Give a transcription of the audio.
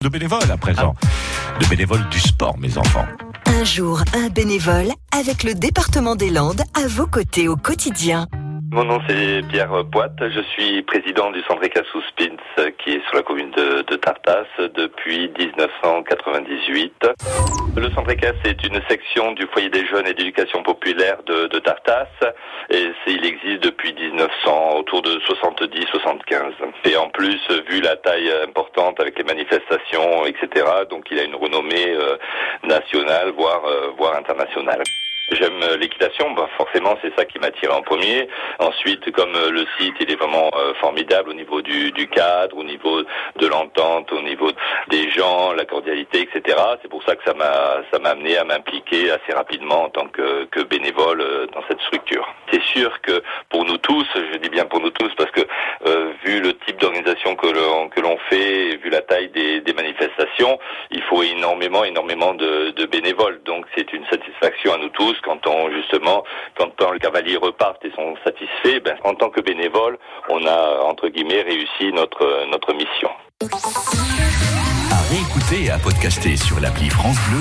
de bénévoles à présent. De bénévoles du sport, mes enfants. Un jour, un bénévole avec le département des Landes à vos côtés au quotidien. Mon nom c'est Pierre Poite, je suis président du centre Ecasous Spins qui est sur la commune de, de Tartas depuis 1998. Le centre ECAS est une section du foyer des jeunes et d'éducation populaire de, Tartas et il existe depuis 1900, autour de 70-75. Et en plus, vu la taille importante avec les manifestations, etc., donc il a une renommée euh, nationale, voire, euh, voire internationale. J'aime l'équitation, bah forcément c'est ça qui m'attire en premier. Ensuite, comme euh, le site il est vraiment formidable au niveau du, du, cadre, au niveau de l'entente, au niveau des gens, la cordialité, etc. C'est pour ça que ça m'a ça m'a amené à m'impliquer assez rapidement en tant que, bénévole euh, dans cette structure. C'est sûr que pour nous tous, je dis bien pour nous tous parce que euh, vu le type d'organisation que l'on que l'on fait, vu la taille des, manifestations, il faut énormément énormément de, bénévoles. Donc c'est une satisfaction à nous tous quand on justement, quand, les cavaliers repartent et sont satisfaits, ben, en tant que bénévole, on a entre guillemets réussi notre notre mission. À podcaster sur l'appli France Bleu.